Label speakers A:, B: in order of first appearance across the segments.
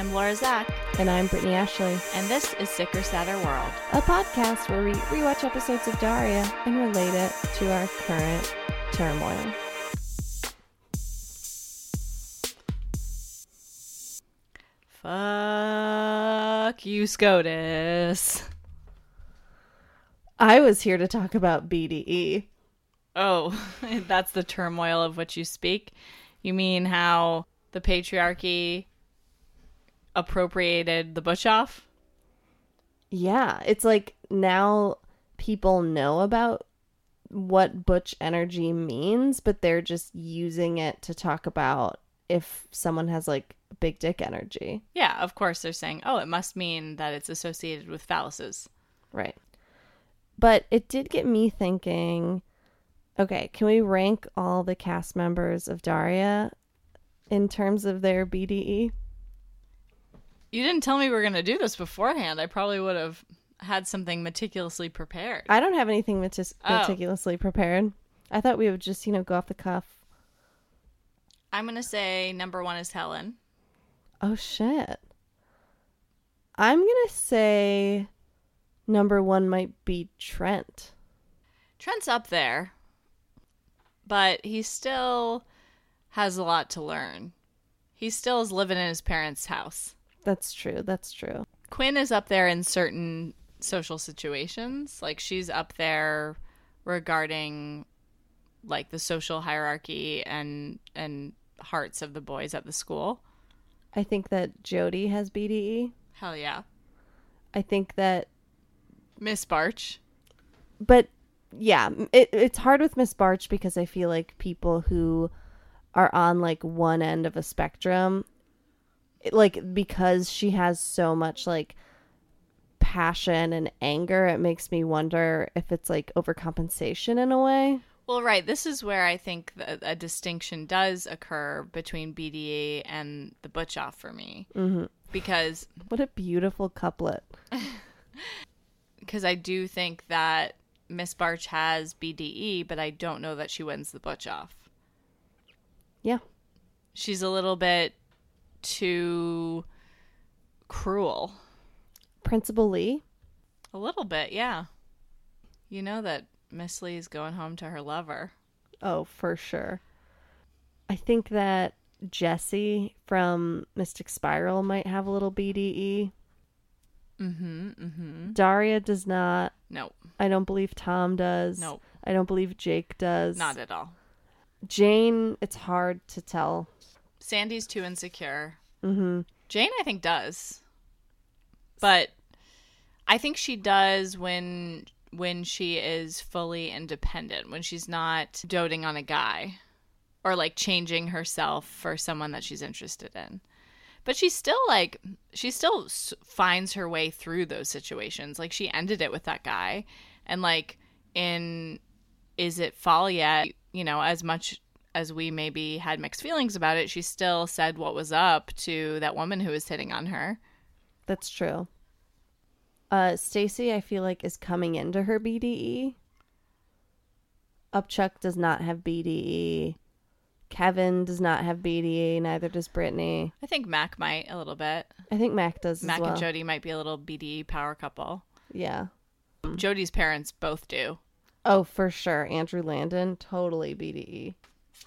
A: I'm Laura Zak,
B: And I'm Brittany Ashley,
A: and this is Sicker Sadder World.
B: a podcast where we rewatch episodes of Daria and relate it to our current turmoil.
A: Fuck you, SCOTUS.
B: I was here to talk about BDE.
A: Oh, that's the turmoil of which you speak. You mean how the patriarchy appropriated the Butch Off?
B: Yeah, it's like now people know about what butch energy means, but they're just using it to talk about if someone has like big dick energy.
A: Yeah, of course they're saying, oh, it must mean that it's associated with phalluses.
B: Right. But it did get me thinking okay, can we rank all the cast members of Daria in terms of their? BDE?
A: You didn't tell me we were going to do this beforehand. I probably would have had something meticulously prepared.
B: I don't have anything metis-
A: Oh.
B: meticulously prepared. I thought we would just, you know, go off the cuff.
A: I'm going to say number one is Helen.
B: Oh, shit. I'm going to say number one might be Trent.
A: Trent's up there, but he still has a lot to learn. He still is living in his parents' house.
B: That's true. That's true.
A: Quinn is up there in certain social situations. Like she's up there regarding like the social hierarchy and and hearts of the boys at the school.
B: I think that Jodie has BDE.
A: Hell yeah.
B: I think that
A: Miss Barch.
B: but yeah, it, it's hard with Miss Barch because I feel like people who are on like one end of a spectrum, like because she has so much like passion and anger, it makes me wonder if it's like overcompensation in a way.
A: Well, right. This is where I think the, a distinction does occur between BDE and the Butch Off for me. Mm-hmm. Because
B: What a beautiful couplet.
A: because I do think that Miss Barch has BDE, but I don't know that she wins the Butch Off.
B: Yeah.
A: She's a little bit too cruel.
B: Principal Li.
A: A little bit, yeah. You know that Miss Li's going home to her lover.
B: Oh, for sure. I think that Jesse from Mystic Spiral might have a little BDE.
A: Mm-hmm. Mm-hmm.
B: Daria does not.
A: Nope.
B: I don't believe Tom does.
A: Nope.
B: I don't believe Jake does.
A: not at all.
B: Jane, it's hard to tell.
A: Sandi's too insecure.
B: Mm-hmm.
A: Jane, I think, does. But I think she does when when she is fully independent, when she's not doting on a guy or like changing herself for someone that she's interested in. But she's still like she still s- finds her way through those situations. Like she ended it with that guy and like in is it fall yet? You know, as much as we maybe had mixed feelings about it, she still said what was up to that woman who was hitting on her.
B: That's true. Uh, Stacy, I feel like is coming into her BDE. Upchuck does not have BDE. Kevin does not have BDE. Neither does Brittany.
A: I think Mack might a little bit.
B: I think Mack does
A: Mack
B: as well.
A: and Jodie might be a little BDE power couple.
B: Yeah.
A: Jodie's parents both do.
B: Oh, for sure. Andrew Landon, totally BDE.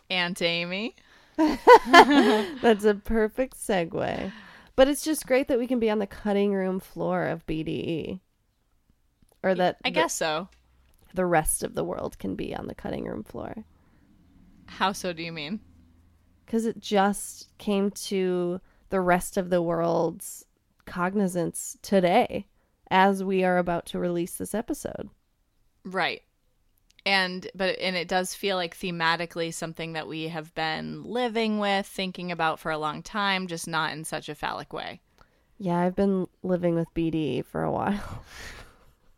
A: Aunt Amy.
B: That's a perfect segue. But it's just great that we can be on the cutting room floor of BDE. Or that
A: I
B: the-
A: guess so.
B: the rest of the world can be on the cutting room floor.
A: How so do you mean?
B: Because it just came to the rest of the world's cognizance today as we are about to release this episode.
A: Right. And but and it does feel like thematically something that we have been living with, thinking about for a long time, just not in such a phallic way.
B: Yeah, I've been living with BDE for a while.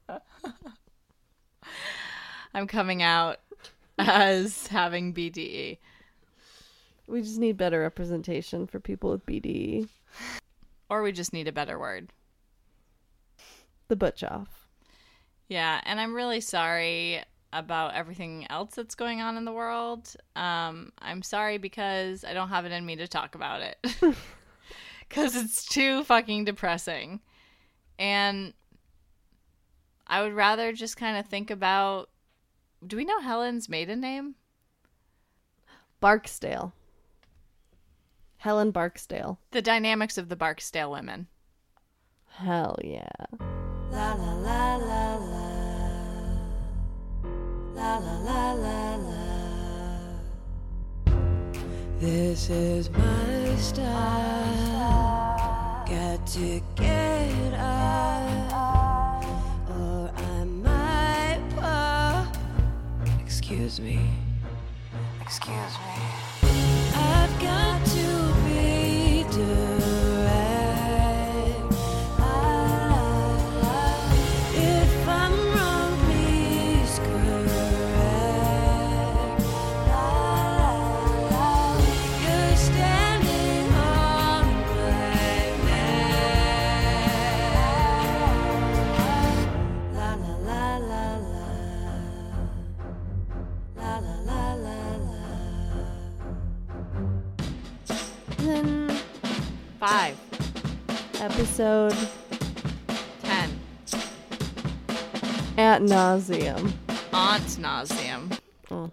A: I'm coming out as having. BDE.
B: We just need better representation for people with BDE.
A: Or we just need a better word.
B: The butch off.
A: Yeah, and I'm really sorry about everything else that's going on in the world. Um, I'm sorry because I don't have it in me to talk about it. because it's too fucking depressing. And I would rather just kind of think about do we know Helen's maiden name?
B: Barksdale. Helen Barksdale.
A: The dynamics of the Barksdale women.
B: Hell yeah.
C: La la la la la. La la. This is my style. Got to get up, or I might fall. Excuse me. Excuse me. I've got
A: Five,
B: episode
A: ten,
B: at nauseum.
A: aunt nauseam.
B: Oh,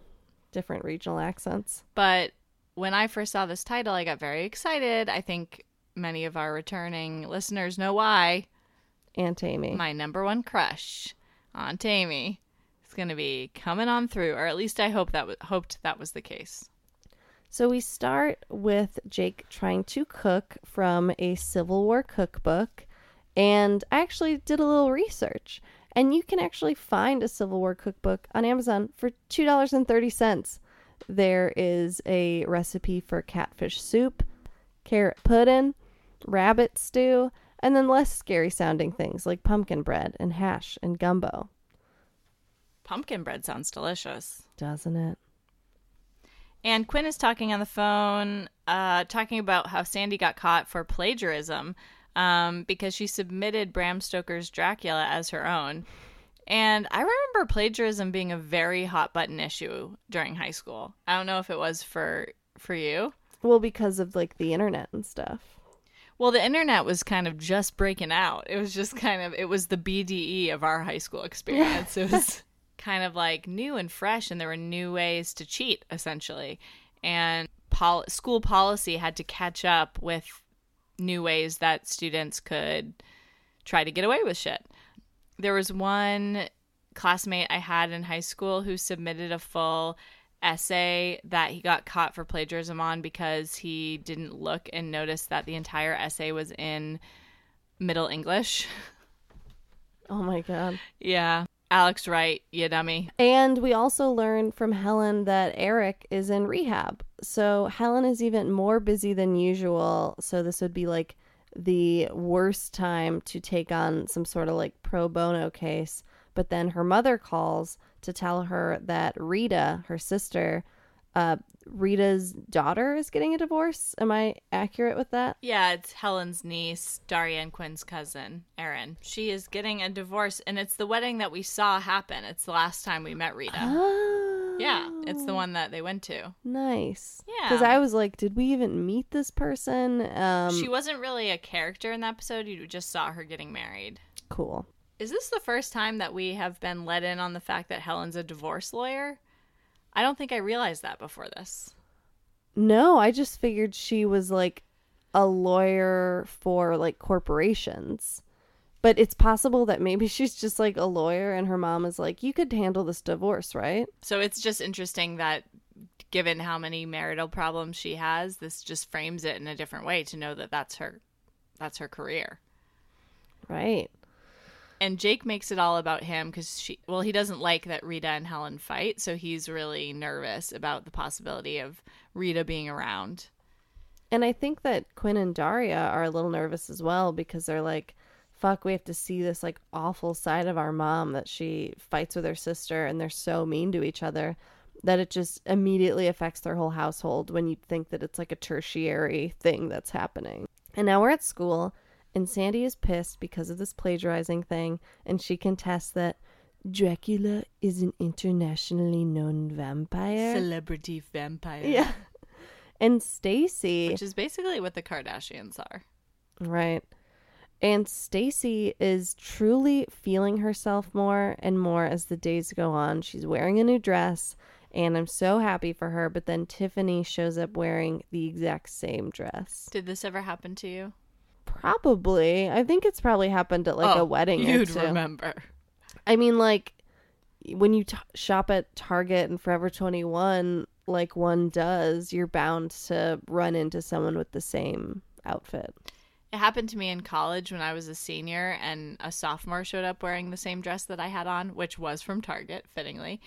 B: different regional accents.
A: But when I first saw this title, I got very excited. I think many of our returning listeners know why.
B: Aunt Amy.
A: My number one crush, Aunt Amy, is going to be coming on through, or at least I hope that w- hoped that was the case.
B: So we start with Jake trying to cook from a Civil War cookbook. And I actually did a little research. And you can actually find a Civil War cookbook on Amazon for $2.30. There is a recipe for catfish soup, carrot pudding, rabbit stew, and then less scary sounding things like pumpkin bread and hash and gumbo.
A: Pumpkin bread sounds delicious.
B: Doesn't it?
A: And Quinn is talking on the phone, uh, talking about how Sandi got caught for plagiarism um, because she submitted Bram Stoker's Dracula as her own. And I remember plagiarism being a very hot button issue during high school. I don't know if it was for for you.
B: Well, because of like the internet and stuff.
A: Well, the internet was kind of just breaking out. It was just kind of it was the BDE of our high school experience. It was kind of like new and fresh and there were new ways to cheat essentially. And pol- school policy had to catch up with new ways that students could try to get away with shit. There was one classmate I had in high school who submitted a full essay that he got caught for plagiarism on because he didn't look and notice that the entire essay was in Middle English.
B: Oh my god.
A: yeah. Alex Wright, you dummy.
B: And we also learned from Helen that Eric is in rehab. So Helen is even more busy than usual. So this would be like the worst time to take on some sort of like pro bono case. But then her mother calls to tell her that Rita, her sister, uh, Rita's daughter is getting a divorce. Am I accurate with that?
A: Yeah, it's Helen's niece, Daria and Quinn's cousin, Erin. She is getting a divorce, and it's the wedding that we saw happen. It's the last time we met Rita.
B: Oh,
A: Yeah, it's the one that they went to.
B: nice.
A: Yeah.
B: Because I was like, did we even meet this person? Um,
A: she wasn't really a character in the episode. You just saw her getting married.
B: cool.
A: Is this the first time that we have been let in on the fact that Helen's a divorce lawyer? I don't think I realized that before this.
B: No, I just figured she was like a lawyer for like corporations. But it's possible that maybe she's just like a lawyer and her mom is like, you could handle this divorce, right?
A: So it's just interesting that given how many marital problems she has, this just frames it in a different way to know that that's her that's her career.
B: Right.
A: And Jake makes it all about him cuz she well he doesn't like that Rita and Helen fight, so he's really nervous about the possibility of Rita being around.
B: And I think that Quinn and Daria are a little nervous as well because they're like, fuck, we have to see this like awful side of our mom that she fights with her sister and they're so mean to each other that it just immediately affects their whole household when you think that it's like a tertiary thing that's happening. And now we're at school and Sandi is pissed because of this plagiarizing thing and she contests that Dracula is an internationally known vampire.
A: Celebrity vampire.
B: yeah. And Stacy
A: Which is basically what the Kardashians are.
B: Right. And Stacy is truly feeling herself more and more as the days go on. She's wearing a new dress, and I'm so happy for her. But then Tiffany shows up wearing the exact same dress.
A: Did this ever happen to you?
B: Probably. I think it's probably happened at like
A: Oh,
B: a wedding
A: You'd remember.
B: I mean, like when you t- shop at Target and Forever 21, like one does, you're bound to run into someone with the same outfit.
A: It happened to me in college when I was a senior and a sophomore showed up wearing the same dress that I had on, which was from Target, fittingly.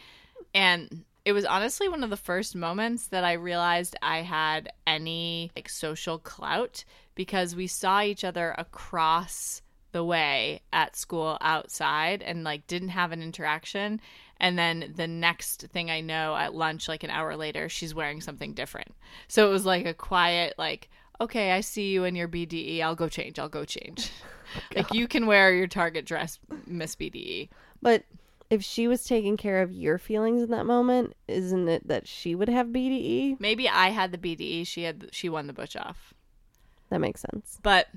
A: And it was honestly one of the first moments that I realized I had any like social clout because we saw each other across the way at school outside and like didn't have an interaction. And then the next thing i know at lunch like an hour later she's wearing something different. So it was like a quiet like okay i see you in your bde i'll go change. I'll go change. Oh, like you can wear your target dress miss bde
B: But if she was taking care of your feelings in that moment, isn't it that she would have BDE?
A: maybe i had the bde she had she won the butch off
B: That makes sense.
A: But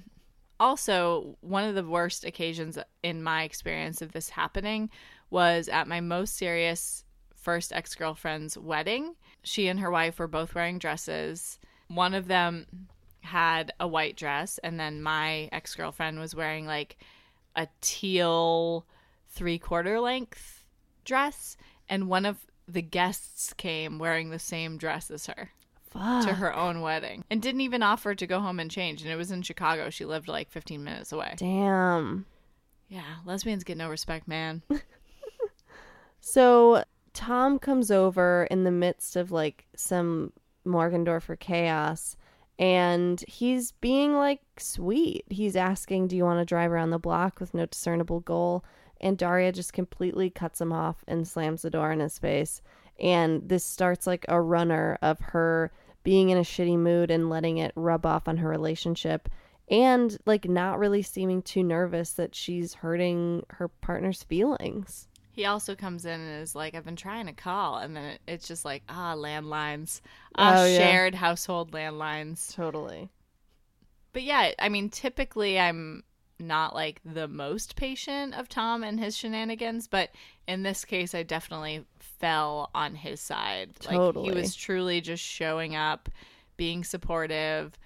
A: also, one of the worst occasions in my experience of this happening was at my most serious first ex girlfriend's wedding. She and her wife were both wearing dresses. One of them had a white dress, and then my ex girlfriend was wearing like a teal three quarter length dress. And one of the guests came wearing the same dress as her
B: Fuck.
A: to her own wedding and didn't even offer to go home and change. And it was in Chicago. She lived like 15 minutes away.
B: Damn.
A: Yeah, lesbians get no respect, man.
B: So Tom comes over in the midst of like some Morgendorffer chaos and he's being like sweet. He's asking, Do you want to drive around the block with no discernible goal? And Daria just completely cuts him off and slams the door in his face. And this starts like a runner of her being in a shitty mood and letting it rub off on her relationship and like not really seeming too nervous that she's hurting her partner's feelings.
A: He also comes in and is like, I've been trying to call. And then it, it's just like, ah, landlines, ah,
B: Oh, yeah.
A: shared household landlines.
B: Totally.
A: But yeah, I mean, typically I'm not like the most patient of Tom and his shenanigans, but in this case, I definitely fell on his side. Like
B: Totally.
A: he was truly just showing up, being supportive,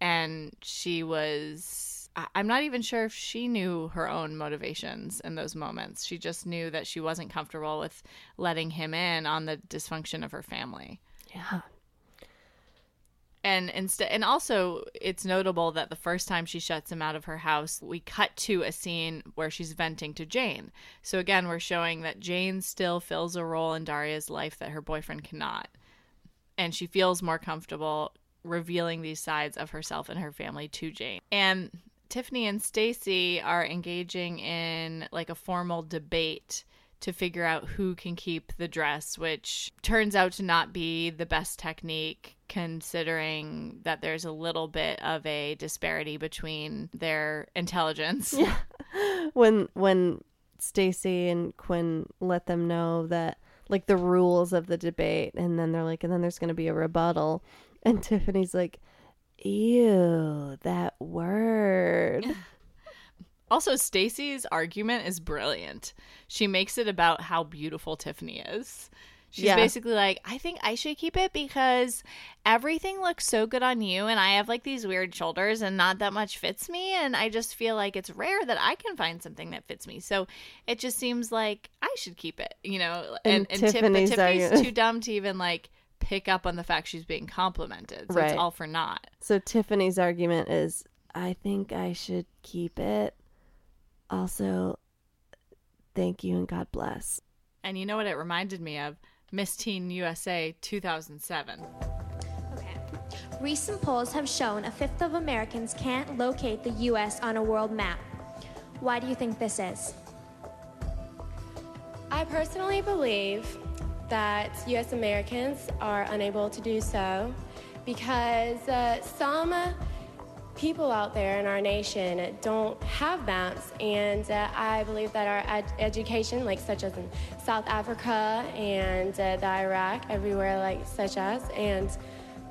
A: and she was. I'm not even sure if she knew her own motivations in those moments. She just knew that she wasn't comfortable with letting him in on the dysfunction of her family
B: Yeah.
A: And instead and also it's notable that the first time she shuts him out of her house we cut to a scene where she's venting to jane. So again we're showing that jane still fills a role in daria's life that her boyfriend cannot. And she feels more comfortable revealing these sides of herself and her family to jane. And tiffany and stacy are engaging in like a formal debate to figure out who can keep the dress, which turns out to not be the best technique considering that there's a little bit of a disparity between their intelligence. Yeah.
B: when when Stacy and Quinn let them know that like the rules of the debate and then they're like and then there's going to be a rebuttal and Tiffany's like ew that word
A: Also, Stacy's argument is brilliant. She makes it about how beautiful Tiffany is. She's
B: Yeah.
A: basically like, I think I should keep it because everything looks so good on you, and I have like these weird shoulders, and not that much fits me. And I just feel like it's rare that I can find something that fits me. So it just seems like I should keep it, you know?
B: And
A: And, and, Tiff-
B: Tiffany's
A: Tiffany's too dumb to even like pick up on the fact she's being complimented. So
B: Right.
A: it's all for naught.
B: so Tiffany's argument is I think I should keep it also thank you and God bless
A: And you know what it reminded me of? Miss Teen USA 2007.
D: Okay. Recent polls have shown a fifth of Americans can't locate the U.S. on a world map. Why do you think this is?
E: I personally believe that U.S. Americans are unable to do so because uh, some people out there in our nation don't have maps, and uh, I believe that our ed- education, like such as in South Africa and uh, the Iraq, everywhere like such as, and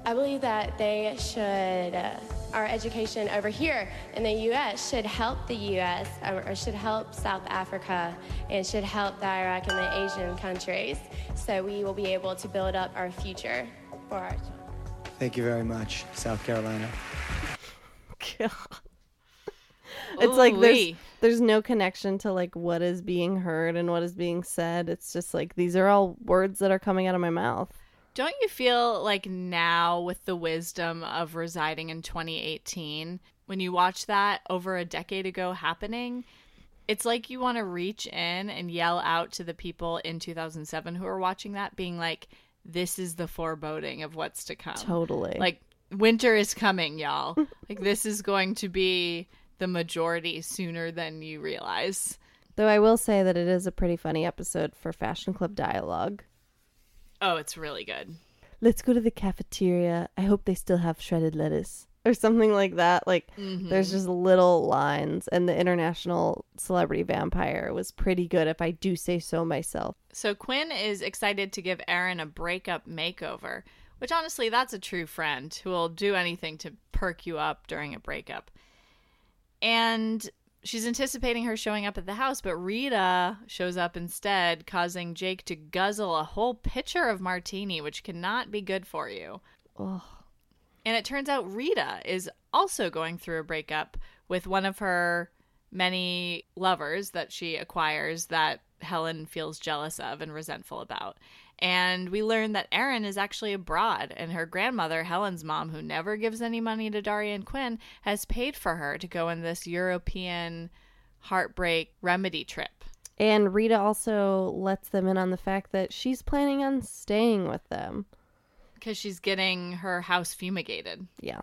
E: I believe that they should uh, our education over here in the U.S. should help the U.S. or, should help South Africa and should help the Iraq and the Asian countries. So we will be able to build up our future for our.
F: Thank you very much, South Carolina.
B: God. It's like there's there's no connection to like what is being heard and what is being said. It's just like these are all words that are coming out of my mouth.
A: Don't you feel like now, with the wisdom of residing in 2018, when you watch that over a decade ago happening, it's like you want to reach in and yell out to the people in 2007 who are watching that, being like, this is the foreboding of what's to come.
B: Totally.
A: Like, winter is coming, y'all. like, this is going to be the majority sooner than you realize.
B: Though I will say that it is a pretty funny episode for Fashion Club dialogue.
A: Oh, it's really good.
B: Let's go to the cafeteria. I hope they still have shredded lettuce. Or something like that. Like there's mm-hmm. just little lines and the international celebrity vampire was pretty good if I do say so myself.
A: So Quinn is excited to give Erin a breakup makeover, which honestly, that's a true friend who will do anything to perk you up during a breakup. And she's anticipating her showing up at the house, but Rita shows up instead, causing Jake to guzzle a whole pitcher of martini, which cannot be good for you.
B: Ugh.
A: And it turns out Rita is also going through a breakup with one of her many lovers that she acquires that Helen feels jealous of and resentful about. And we learn that Erin is actually abroad, and her grandmother, Helen's mom, who never gives any money to Daria and Quinn, has paid for her to go on this European heartbreak remedy trip.
B: And Rita also lets them in on the fact that she's planning on staying with them.
A: Because she's getting her house fumigated.
B: Yeah.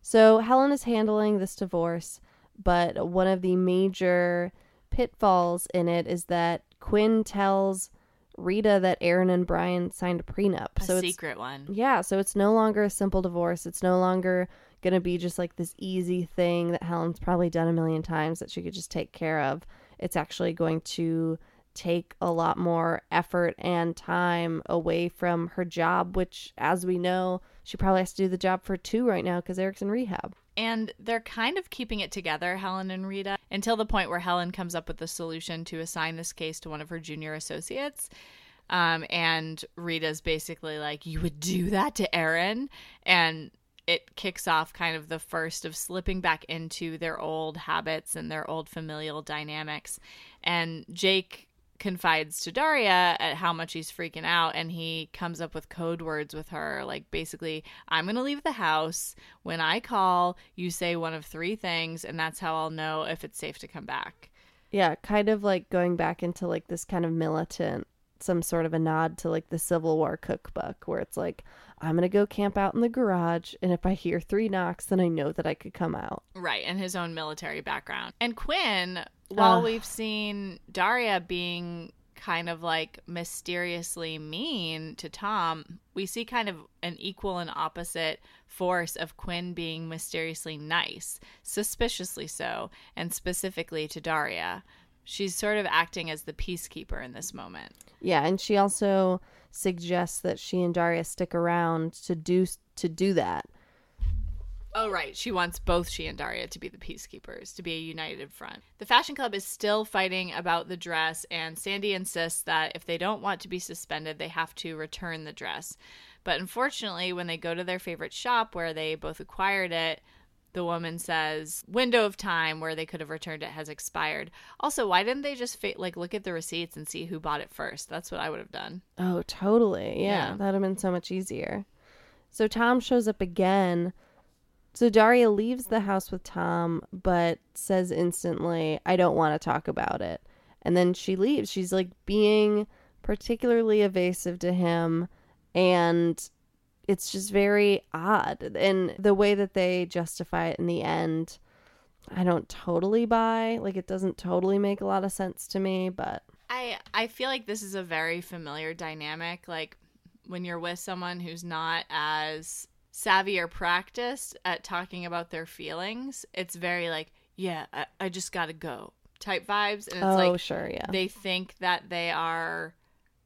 B: So Helen is handling this divorce, but one of the major pitfalls in it is that Quinn tells Rita that Erin and Brian signed a prenup.
A: A
B: so it's
A: secret one.
B: yeah, so it's no longer a simple divorce. It's no longer going to be just like this easy thing that Helen's probably done a million times that she could just take care of. It's actually going to take a lot more effort and time away from her job, which, as we know, she probably has to do the job for two right now because Eric's in rehab.
A: And they're kind of keeping it together, Helen and Rita, until the point where Helen comes up with a solution to assign this case to one of her junior associates. Um, and Rita's basically like, You would do that to Erin? And it kicks off kind of the first of slipping back into their old habits and their old familial dynamics. And Jake confides to Daria at how much he's freaking out and he comes up with code words with her like basically I'm going to leave the house when I call you say one of three things and that's how I'll know if it's safe to come back.
B: Yeah, kind of like going back into like this kind of militant, some sort of a nod to like the Civil War cookbook where it's like, I'm going to go camp out in the garage. And if I hear three knocks, then I know that I could come out.
A: Right, and his own military background. And Quinn, while
B: Ugh.
A: we've seen Daria being kind of like mysteriously mean to Tom, we see kind of an equal and opposite force of Quinn being mysteriously nice, suspiciously so, and specifically to Daria. She's sort of acting as the peacekeeper in this moment.
B: Yeah. And she also suggests that she and Daria stick around to do to do that.
A: Oh, right. She wants both she and Daria to be the peacekeepers, to be a united front. The Fashion Club is still fighting about the dress, and Sandi insists that if they don't want to be suspended, they have to return the dress. But unfortunately, when they go to their favorite shop where they both acquired it, the woman says window of time where they could have returned it has expired. Also, why didn't they just fa- like look at the receipts and see who bought it first? That's what I would have done.
B: Oh, totally. Yeah,
A: Yeah.
B: that'd have been so much easier. So Tom shows up again. So Daria leaves the house with Tom, but says instantly, I don't want to talk about it. And then she leaves. She's like being particularly evasive to him. And it's just very odd. And the way that they justify it in the end, I don't totally buy. Like, it doesn't totally make a lot of sense to me, but
A: I I feel like this is a very familiar dynamic. Like when you're with someone who's not as savvy or practiced at talking about their feelings, it's very like, yeah, I, I just gotta go type vibes, and it's
B: oh,
A: like
B: sure, yeah.
A: they think that they are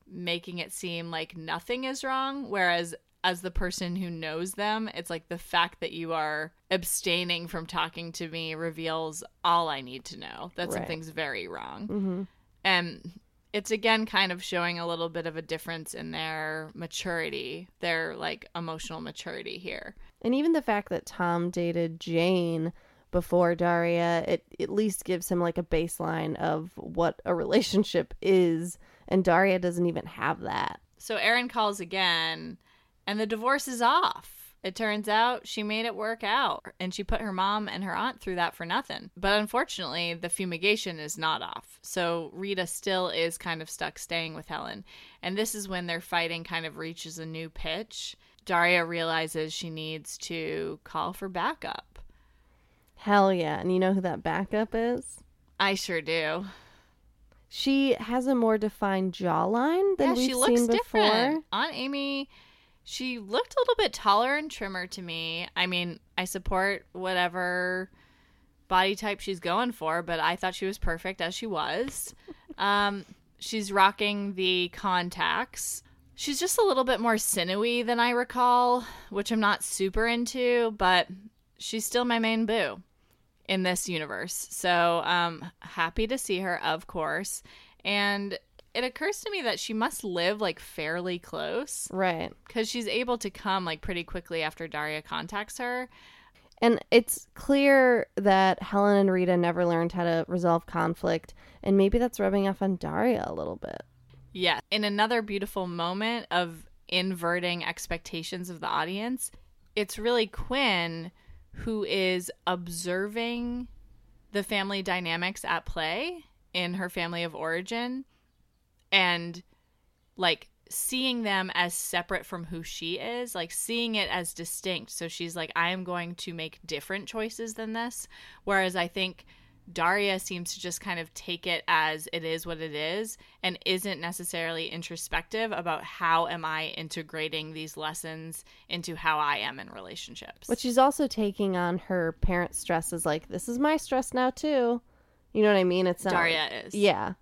A: making it seem like nothing is wrong, whereas as the person who knows them, it's like the fact that you are abstaining from talking to me reveals all I need to know that
B: Right.
A: something's very wrong.
B: hmm
A: And it's again kind of showing a little bit of a difference in their maturity, their like emotional maturity here.
B: And even the fact that Tom dated Jane before Daria, it at least gives him like a baseline of what a relationship is. And Daria doesn't even have that.
A: So Erin calls again, and the divorce is off. It turns out she made it work out, and she put her mom and her aunt through that for nothing. But unfortunately, the fumigation is not off. So Rita still is kind of stuck staying with Helen. And this is when their fighting kind of reaches a new pitch. Daria realizes she needs to call for backup.
B: Hell yeah. And you know who that backup is?
A: I sure do.
B: She has a more defined jawline than
A: yeah,
B: we've
A: she looks
B: seen before.
A: different. Aunt Amy, she looked a little bit taller and trimmer to me. I mean, I support whatever body type she's going for, but I thought she was perfect as she was. Um, she's rocking the contacts. She's just a little bit more sinewy than I recall, which I'm not super into, but she's still my main boo in this universe. So um happy to see her, of course. And it occurs to me that she must live like fairly close
B: Right.
A: because she's able to come like pretty quickly after Daria contacts her.
B: And it's clear that Helen and Rita never learned how to resolve conflict. And maybe that's rubbing off on Daria a little bit.
A: Yeah. In another beautiful moment of inverting expectations of the audience, it's really Quinn who is observing the family dynamics at play in her family of origin and like seeing them as separate from who she is, like seeing it as distinct. So she's like, I am going to make different choices than this. Whereas I think Daria seems to just kind of take it as it is what it is and isn't necessarily introspective about how am I integrating these lessons into how I am in relationships.
B: But she's also taking on her parents' stress as like, this is my stress now too. You know what I mean? It's not
A: Daria is.
B: Yeah.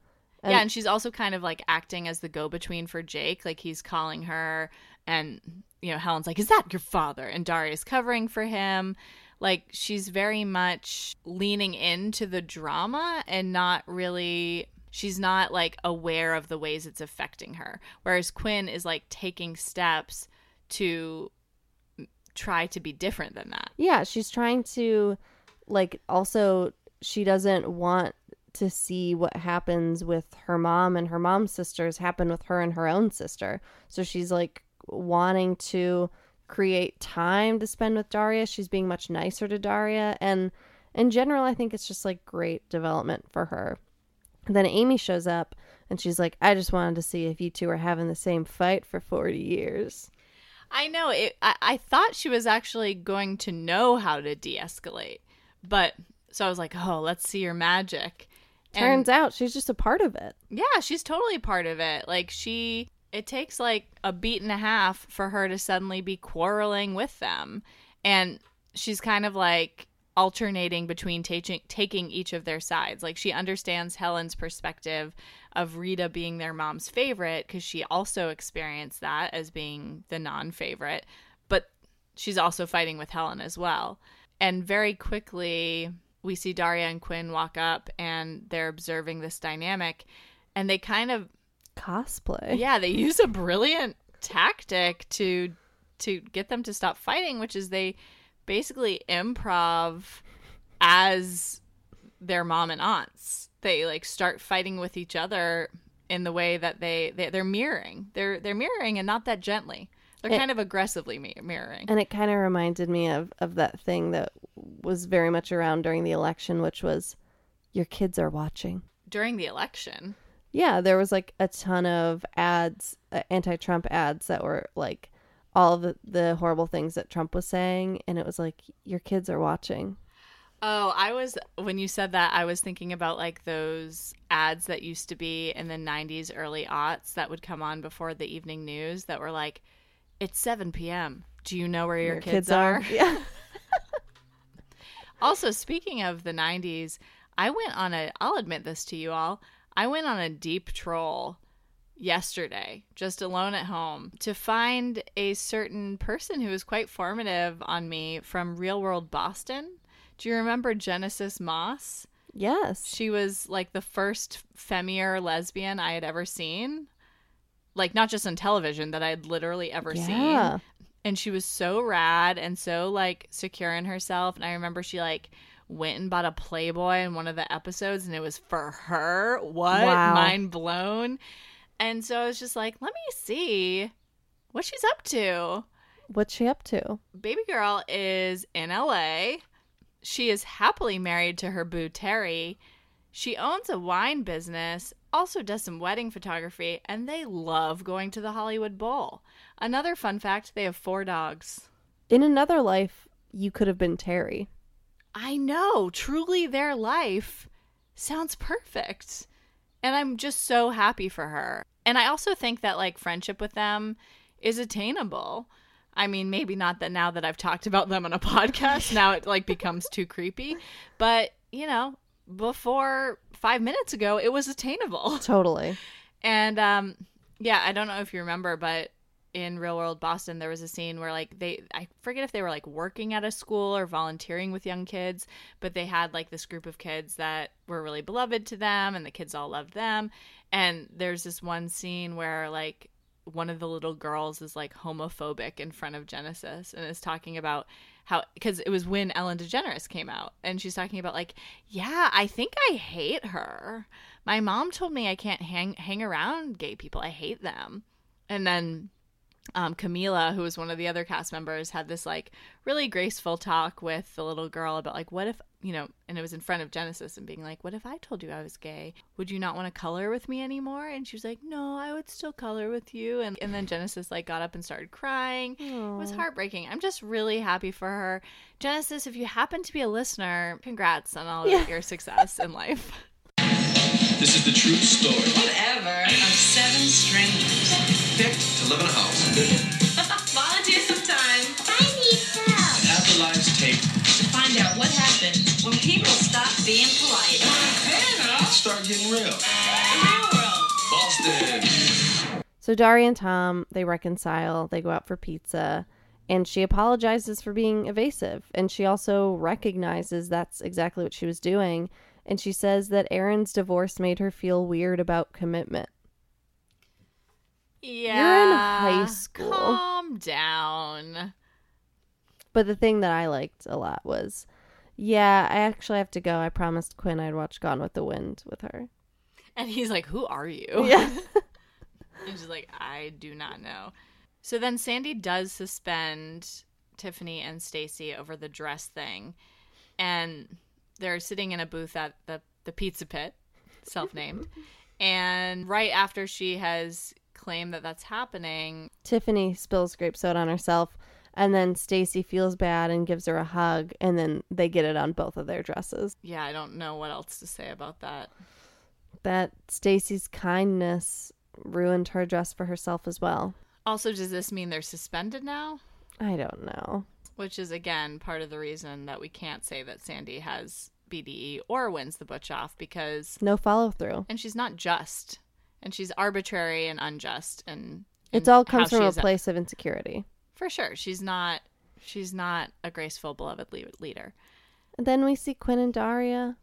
B: And-
A: yeah, and she's also kind of like acting as the go between for Jake. Like he's calling her, and you know, Helen's like, "Is that your father?" And Daria's covering for him. Like she's very much leaning into the drama and not really. She's not like aware of the ways it's affecting her. Whereas Quinn is like taking steps to try to be different than that.
B: Yeah, she's trying to like also she doesn't want to see what happens with her mom and her mom's sisters happen with her and her own sister. So she's like wanting to create time to spend with Daria. She's being much nicer to Daria and in general I think it's just like great development for her. then Amy shows up and she's like I just wanted to see if you two are having the same fight for 40 years.
A: I know it. I, I thought she was actually going to know how to de-escalate, but so I was like, "Oh, let's see your magic."
B: Turns out she's just a part of it.
A: Yeah, she's totally part of it. Like she it takes like a beat and a half for her to suddenly be quarreling with them. And she's kind of like alternating between taking taking each of their sides. Like she understands Helen's perspective of Rita being their mom's favorite because she also experienced that as being the non-favorite, but she's also fighting with Helen as well. And very quickly we see Daria and Quinn walk up and they're observing this dynamic and they kind of
B: Cosplay.
A: yeah, they use a brilliant tactic to to get them to stop fighting, which is they basically improv as their mom and aunts. They like start fighting with each other in the way that they, they they're mirroring. They're they're mirroring and not that gently. They're
B: It-
A: kind of aggressively mirroring.
B: And it kind of reminded me of, of that thing that was very much around during the election, which was your kids are watching.
A: During the election,
B: Yeah, there was like a ton of ads, uh, anti Trump ads that were like all the, the horrible things that Trump was saying. And it was like, your kids are watching.
A: Oh, I was when you said that I was thinking about like those ads that used to be in the 90s early aughts that would come on before the evening news that were like it's 7 p.m. Do you know where your, kids, are?
B: Yeah.
A: also, speaking of the 90s, I went on a I'll admit this to you all. I went on a deep troll yesterday, just alone at home, to find a certain person who was quite formative on me from real world Boston. Do you remember Genesis Moss?
B: Yes.
A: She was like the first femier lesbian I had ever seen. Like, not just on television, that I'd literally ever
B: Yeah.
A: seen. And she was so rad and so like secure in herself. And I remember she like went and bought a Playboy in one of the episodes and it was for her. What?
B: Wow.
A: Mind blown. And so I was just like, let me see what she's up to
B: What's she up to?
A: baby girl is in LA. She is happily married to her boo Terry. She owns a wine business, also does some wedding photography, and they love going to the Hollywood Bowl. Another fun fact they have four dogs.
B: In another life, you could have been Terry.
A: I know, truly their life sounds perfect. And I'm just so happy for her. And I also think that like friendship with them is attainable. I mean, maybe not that now that I've talked about them on a podcast, now it like becomes too creepy. But, you know, before 5 minutes ago, it was attainable.
B: Totally.
A: And um yeah, I don't know if you remember, but in real world Boston there was a scene where like they I forget if they were like working at a school or volunteering with young kids, but they had like this group of kids that were really beloved to them and the kids all loved them. And there's this one scene where like one of the little girls is like homophobic in front of Genesis and is talking about how because it was when Ellen DeGeneres came out and she's talking about like yeah I think I hate her. My mom told me I can't hang hang around gay people. I hate them. And then um, Kameelah, who was one of the other cast members, had this like really graceful talk with the little girl about like, what if, you know, and it was in front of Genesis and being like, what if I told you I was gay? Would you not want to color with me anymore? And she was like, no, I would still color with you. And, and then Genesis like got up and started crying. It was heartbreaking. I'm just really happy for her. Genesis, if you happen to be a listener, congrats on all of your success in life.
G: This is the true story.
H: Whatever. Of seven strangers.
G: Picked to live in a house.
H: Volunteer some time.
C: I need help.
G: Have their lives taped.
H: To find out what happens when people stop being polite.
G: Start getting real.
H: The real world.
G: Boston.
B: So Daria and Tom, they reconcile, they go out for pizza, and she apologizes for being evasive. And she also recognizes that's exactly what she was doing. And she says that Erin's divorce made her feel weird about commitment.
A: Yeah.
B: You're in high school.
A: Calm down.
B: But the thing that I liked a lot was, yeah, I actually have to go. I promised Quinn I'd watch Gone with the Wind with her.
A: And he's like, Who are you?
B: Yeah.
A: And she's like, I do not know. So then Sandi does suspend Tiffany and Stacy over the dress thing. And they're sitting in a booth at the, the pizza pit, self named. and right after she has claimed that that's happening,
B: Tiffany spills grape soda on herself, and then Stacy feels bad and gives her a hug, and then they get it on both of their dresses.
A: yeah, I don't know what else to say about that.
B: That Stacy's kindness ruined her dress for herself as well.
A: Also, does this mean they're suspended now?
B: I don't know.
A: Which is, again, part of the reason that we can't say that Sandi has BDE or wins the butch off because
B: No follow through.
A: and she's not just and she's arbitrary and unjust and
B: It all comes from a place of insecurity.
A: for sure she's not she's not a graceful beloved le- leader
B: And then we see Quinn and Daria.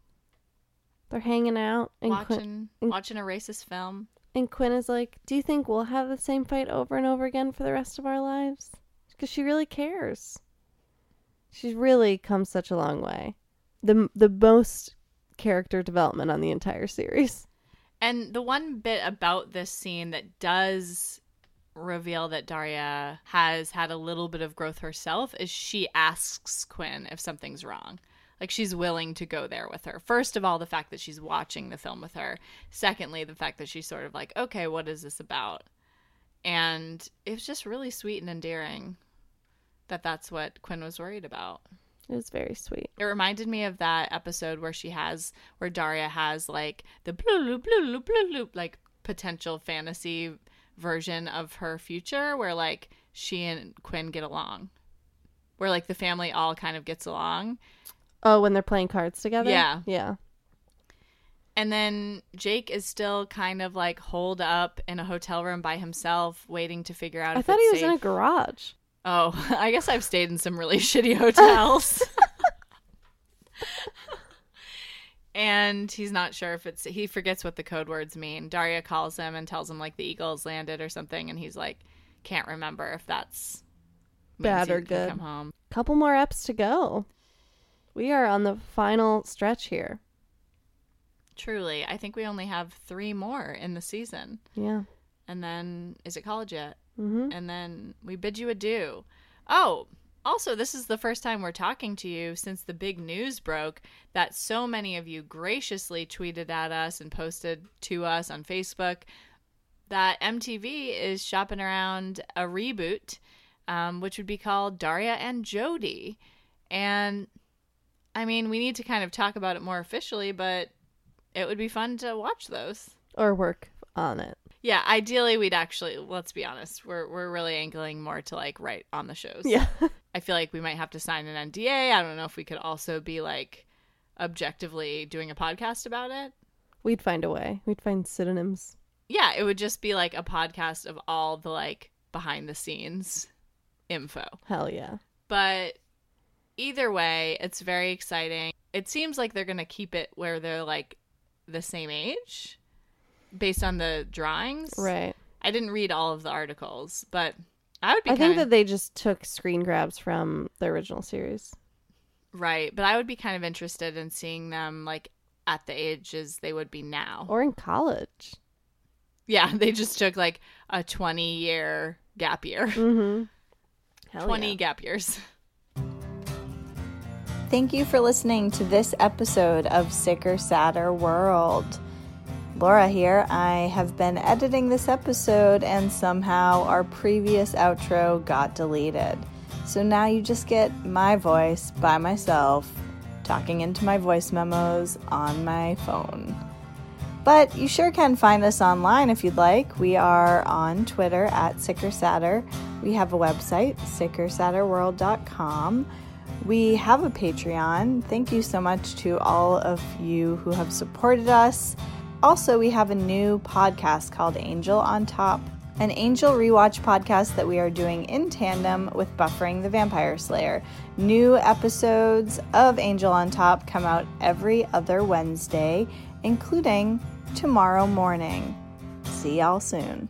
B: They're hanging out, and Quinn,
A: watching
B: and-
A: watching a racist film
B: and Quinn is like, "Do you think we'll have the same fight over and over again for the rest of our lives?" Because she really cares. She's really come such a long way. the The most character development on the entire series.
A: and the one bit about this scene that does reveal that Daria has had a little bit of growth herself is she asks Quinn if something's wrong. Like she's willing to go there with her. First of all, the fact that she's watching the film with her. Secondly, the fact that she's sort of like, okay, what is this about? And it's just really sweet and endearing that that's what Quinn was worried about.
B: It was very sweet.
A: It reminded me of that episode where she has, where Daria has like the blue loop, blue loop, blue loop, like potential fantasy version of her future where like she and Quinn get along. Where like the family all kind of gets along.
B: Oh, when they're playing cards together.
A: Yeah.
B: yeah.
A: And then Jake is still kind of like holed up in a hotel room by himself, waiting to figure out.
B: I
A: if
B: thought he was in a garage.
A: Oh, I guess I've stayed in some really shitty hotels. and he's not sure if it's he forgets what the code words mean. Daria calls him and tells him like the eagles landed or something and he's like can't remember if that's
B: Bad or good.
A: Come home.
B: Couple more eps to go. We are on the final stretch here.
A: Truly, I think we only have 3 more in the season.
B: Yeah.
A: And then is it college yet?
B: Mm-hmm.
A: and then we bid you adieu. Oh, also, this is the first time we're talking to you since the big news broke that so many of you graciously tweeted at us and posted to us on Facebook that MTV is shopping around a reboot, um, which would be called Daria and Jodie. And I mean, we need to kind of talk about it more officially, but it would be fun to watch those.
B: Or work on it.
A: Yeah, ideally we'd actually let's be honest, we're we're really angling more to like write on the shows.
B: Yeah.
A: I feel like we might have to sign an NDA. I don't know if we could also be like objectively doing a podcast about it.
B: We'd find a way. We'd find synonyms.
A: Yeah, it would just be like a podcast of all the like behind the scenes info.
B: Hell yeah.
A: But either way, it's very exciting. It seems like they're going to keep it where they're like the same age based on the drawings.
B: Right.
A: I didn't read all of the articles, but I would be
B: I think
A: kinda-
B: that they just took screen grabs from the original series.
A: Right, but I would be kind of interested in seeing them like at the ages they would be now.
B: Or in college.
A: yeah, they just took like a 20 year gap year.
B: Mm-hmm.
A: 20
B: yeah.
A: gap years.
I: Thank you for listening to this episode of Sicker Sadder World. Laura here. I have been editing this episode and somehow our previous outro got deleted. So now you just get my voice by myself talking into my voice memos on my phone. But you sure can find us online if you'd like. We are on Twitter at SickerSadder. We have a website, sickersadderworld.com. We have a Patreon. Thank you so much to all of you who have supported us. Also, we have a new podcast called Angel on Top, an Angel rewatch podcast that we are doing in tandem with Buffering the Vampire Slayer. New episodes of Angel on Top come out every other Wednesday, including tomorrow morning. See y'all soon.